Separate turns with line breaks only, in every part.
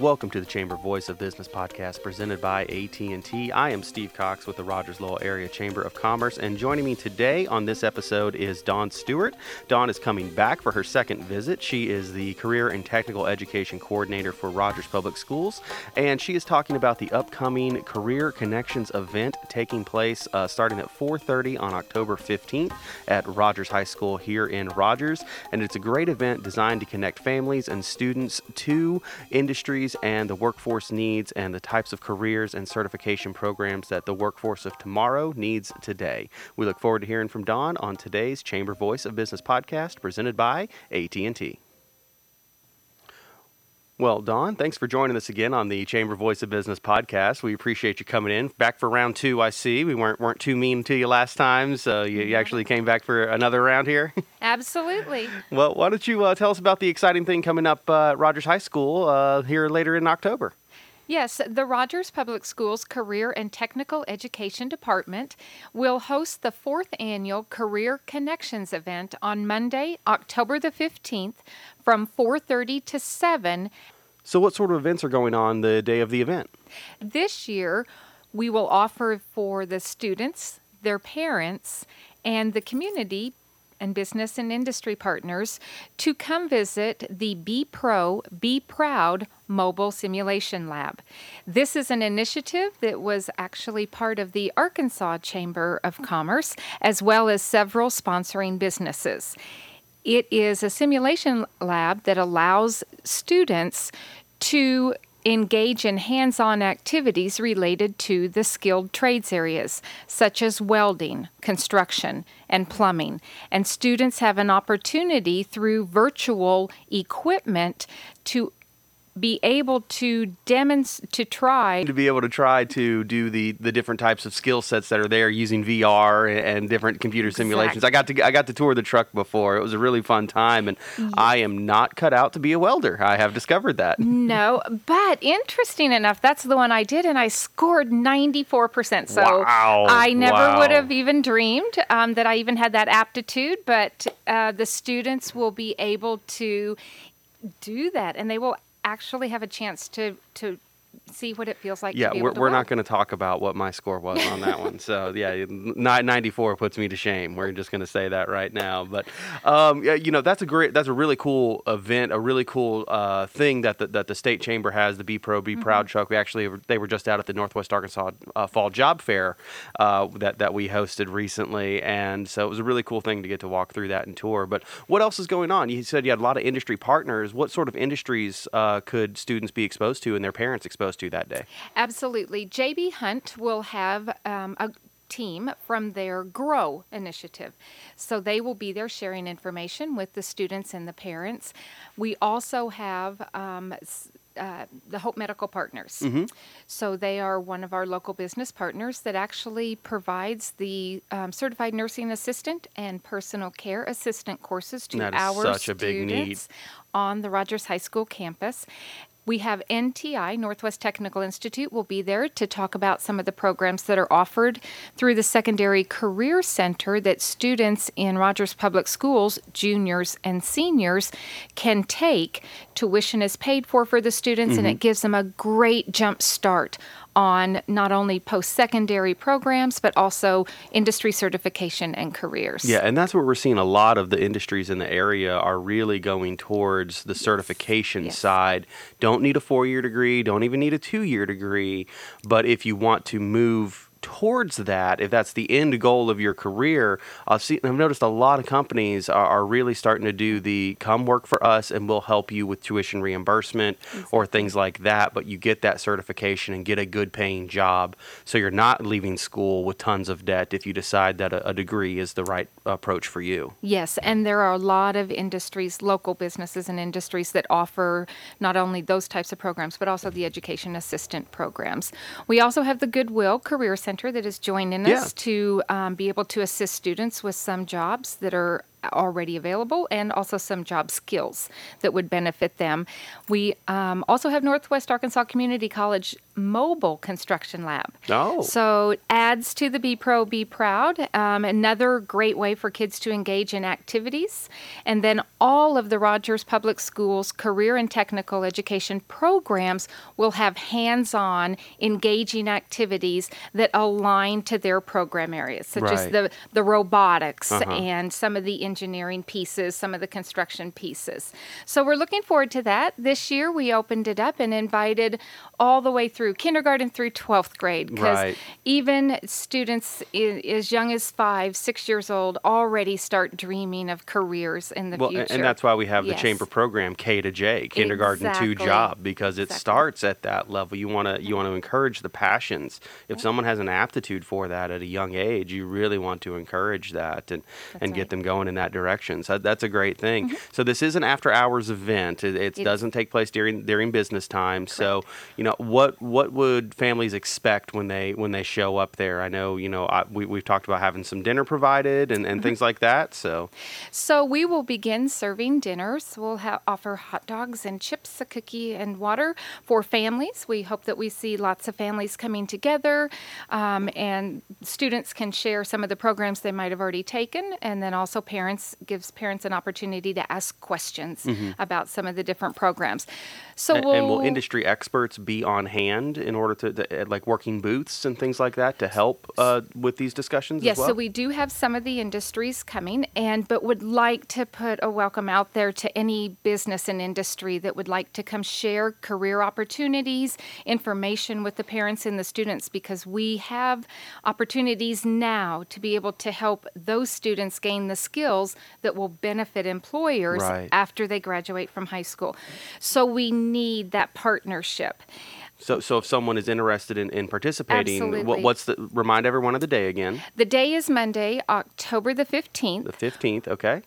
Welcome to the Chamber Voice of Business podcast presented by AT&T. I am Steve Cox with the Rogers Lowell Area Chamber of Commerce and joining me today on this episode is Dawn Stewart. Dawn is coming back for her second visit. She is the Career and Technical Education Coordinator for Rogers Public Schools and she is talking about the upcoming Career Connections event taking place uh, starting at 4:30 on October 15th at Rogers High School here in Rogers and it's a great event designed to connect families and students to industries and the workforce needs and the types of careers and certification programs that the workforce of tomorrow needs today. We look forward to hearing from Dawn on today's Chamber Voice of Business podcast presented by AT&T. Well, Dawn, thanks for joining us again on the Chamber Voice of Business podcast. We appreciate you coming in. Back for round two, I see. We weren't weren't too mean to you last time, so you, you actually came back for another round here.
Absolutely.
well, why don't you uh, tell us about the exciting thing coming up uh, at Rogers High School uh, here later in October?
Yes, the Rogers Public Schools Career and Technical Education Department will host the fourth annual Career Connections event on Monday, October the 15th from 4:30 to 7.
So what sort of events are going on the day of the event?
This year, we will offer for the students, their parents, and the community and business and industry partners to come visit the Be Pro, Be Proud Mobile Simulation Lab. This is an initiative that was actually part of the Arkansas Chamber of Commerce, as well as several sponsoring businesses. It is a simulation lab that allows students to engage in hands on activities related to the skilled trades areas, such as welding, construction, and plumbing. And students have an opportunity through virtual equipment to be able to demonstrate to try
to be able to try to do the the different types of skill sets that are there using VR and, and different computer simulations. I got to I got to tour the truck before. It was a really fun time, and I am not cut out to be a welder. I have discovered that.
no, but interesting enough, that's the one I did, and I scored ninety four percent. So
Wow.
I never
Wow.
would have even dreamed um, that I even had that aptitude. But uh, the students will be able to do that, and they will actually have a chance to to see what it feels like.
Yeah,
to be
we're,
able to
we're not going to talk about what my score was on that one. So yeah, 94 puts me to shame. We're just going to say that right now. But um, yeah, you know that's a great, that's a really cool event, a really cool uh, thing that the, that the state chamber has, the Be Pro, Be
Mm-hmm.
Proud truck. We actually they were just out at the Northwest Arkansas uh, Fall Job Fair uh, that that we hosted recently, and so it was a really cool thing to get to walk through that and tour. But what else is going on? You said you had a lot of industry partners. What sort of industries uh, could students be exposed to and their parents exposed to that day?
Absolutely. JB Hunt will have um, a team from their GROW initiative. So they will be there sharing information with the students and the parents. We also have um, uh, the Hope Medical Partners. So they are one of our local business partners that actually provides the um, certified nursing assistant and personal care assistant courses to
That
our
such a big need.
students on the Rogers High School campus. We have NTI, Northwest Technical Institute, will be there to talk about some of the programs that are offered through the Secondary Career Center that students in Rogers Public Schools, juniors and seniors, can take. Tuition is paid for for the students, and mm-hmm. it gives them a great jump start on not only post secondary programs, but also industry certification and careers.
Yeah, and that's what we're seeing. A lot of the industries in the area are really going towards the certification
Yes.
side. Don't need a four year degree, don't even need a two year degree. But if you want to move towards that, if that's the end goal of your career, I've seen I've noticed a lot of companies are, are really starting to do the come work for us and we'll help you with tuition reimbursement or things like that. But you get that certification and get a good paying job. So you're not leaving school with tons of debt if you decide that a, a degree is the right approach for you.
Yes, and there are a lot of industries, local businesses and industries that offer not only those types of programs, but also the education assistant programs. We also have the Goodwill Career Center that is joining
Yeah.
us to um, be able to assist students with some jobs that are already available and also some job skills that would benefit them. We um, also have Northwest Arkansas Community College mobile construction lab.
Oh.
So it adds to the Be Pro, Be Proud. Um, another great way for kids to engage in activities. And then all of the Rogers Public Schools career and technical education programs will have hands on engaging activities that align to their program areas, such as the, the robotics
Uh-huh.
and some of the engineering pieces, some of the construction pieces. So we're looking forward to that. This year we opened it up and invited all the way through kindergarten through 12th grade because
Right.
even students i- as young as five, six years old already start dreaming of careers in the
Well,
future.
and that's why we have the
Yes.
chamber program K to J, kindergarten
Exactly.
to job, because it
Exactly.
starts at that level. You want to you want to encourage the passions. If someone has an aptitude for that at a young age, you really want to encourage that and and get them going in that direction. So that's a great thing.
Mm-hmm.
So this is an after hours event. It, it
It-
doesn't take place during during business time. So you know what what would families expect when they when they show up there? I know you know I, we we've talked about having some dinner provided and,
Mm-hmm.
and things like that. So
So we will begin serving dinners. We'll ha- offer hot dogs and chips, a cookie, and water for families. We hope that we see lots of families coming together, um, and students can share some of the programs they might have already taken, and then also parents gives parents an opportunity to ask questions about some of the different programs. So
A-
we'll,
and will industry experts be on hand in order to, to uh, like working booths and things like that to help uh, with these discussions
Yes,
as well?
so we do have some of the industries coming, and but would like to put a welcome out there to any business and industry that would like to come share career opportunities, information with the parents and the students, because we have opportunities now to be able to help those students gain the skills that will benefit employers
Right.
after they graduate from high school. So we need that partnership.
so, so if someone is interested in, in participating, what, what's the remind everyone of the day again?
The day is Monday, October the 15th.
The fifteenth. Okay.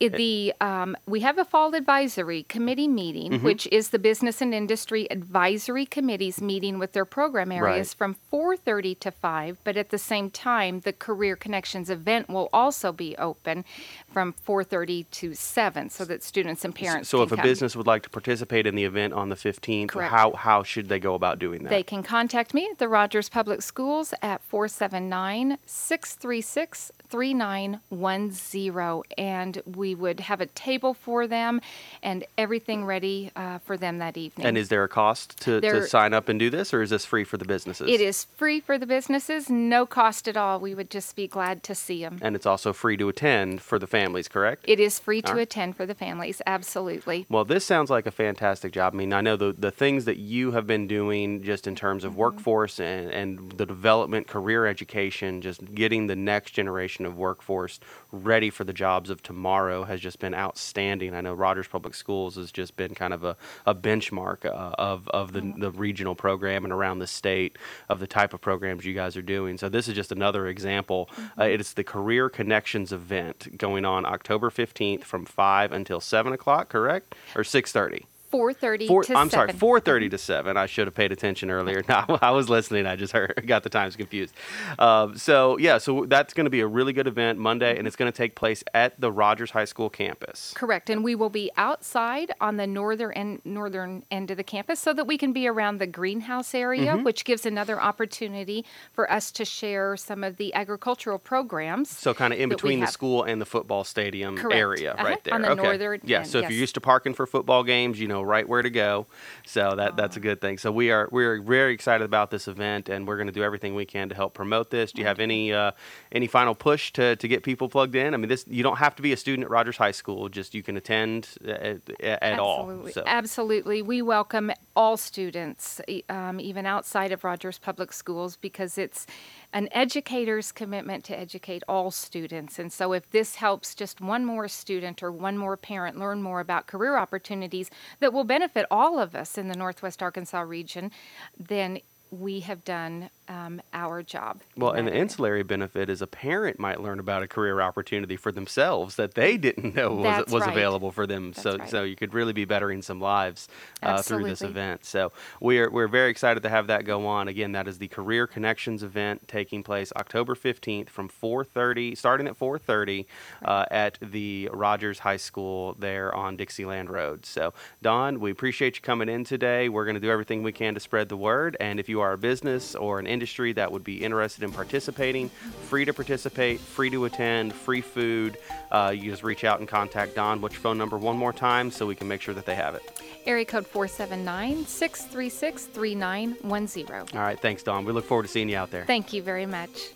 The um, we have a fall advisory committee meeting,
Mm-hmm.
which is the business and industry advisory committees meeting with their program areas
Right.
from 4:30 to 5. But at the same time, the Career Connections event will also be open from 4:30 to 7, so that students and parents.
So if a
come.
business would like to participate in the event on the fifteenth,
Correct.
how how should they go about doing that?
They can contact me at the Rogers Public Schools at 479 636 3910. And we would have a table for them and everything ready uh, for them that evening.
and is there a cost to, to sign up and do this, or is this free for the businesses?
it is free for the businesses, no cost at all. We would just be glad to see them.
and it's also free to attend for the families, correct?
It is free to
right.
attend for the families, absolutely.
Well, this sounds like a fantastic job. I mean, I know the, the things that you have been doing just in terms of workforce and, and the development, career education, just getting the next generation of workforce ready for the jobs of tomorrow has just been outstanding. I know Rogers Public Schools has just been kind of a, a benchmark uh, of, of the, the regional program and around the state of the type of programs you guys are doing. So this is just another example. Uh, it is the Career Connections event going on October 15th from 5 until 7 o'clock, correct? Or 6.30?
4:30
Four,
to
I'm
7.
sorry, 4:30 to 7. I should have paid attention earlier. No, I was listening. I just heard, got the times confused. Um, so yeah, so that's going to be a really good event Monday, and it's going to take place at the Rogers High School campus.
Correct, and we will be outside on the northern end, northern end of the campus, so that we can be around the greenhouse area,
Mm-hmm.
which gives another opportunity for us to share some of the agricultural programs.
So kind of in between the school and the football stadium
Correct.
area,
Uh-huh,
right there.
on the
okay.
northern
yeah.
end,
So if you're used to parking for football games, you know right where to go. So that that's a good thing. So we are we're very excited about this event, and we're going to do everything we can to help promote this. Do you have any uh, any final push to, to get people plugged in? I mean, this you don't have to be a student at Rogers High School. Just you can attend at, at all.
Absolutely.
So.
Absolutely. We welcome all students, um, even outside of Rogers Public Schools, because it's an educator's commitment to educate all students. And so, if this helps just one more student or one more parent learn more about career opportunities that will benefit all of us in the Northwest Arkansas region, then we have done um, our job.
Well, and the ancillary benefit is a parent might learn about a career opportunity for themselves that they didn't know was,
That's
was
right.
available for them.
That's
so,
right.
so you could really be bettering some lives uh, through this event. So we're we're very excited to have that go on. Again, that is the Career Connections event taking place October 15th from 4:30, starting at 4:30 uh, at the Rogers High School there on Dixieland Road. So, Dawn, we appreciate you coming in today. We're going to do everything we can to spread the word. And if you are a business or an industry that would be interested in participating, free to participate, free to attend, free food. Uh, you just reach out and contact Dawn. What's your phone number one more time so we can make sure that they have it?
Area code 479 636 3910.
All right, thanks, Dawn. We look forward to seeing you out there.
Thank you very much.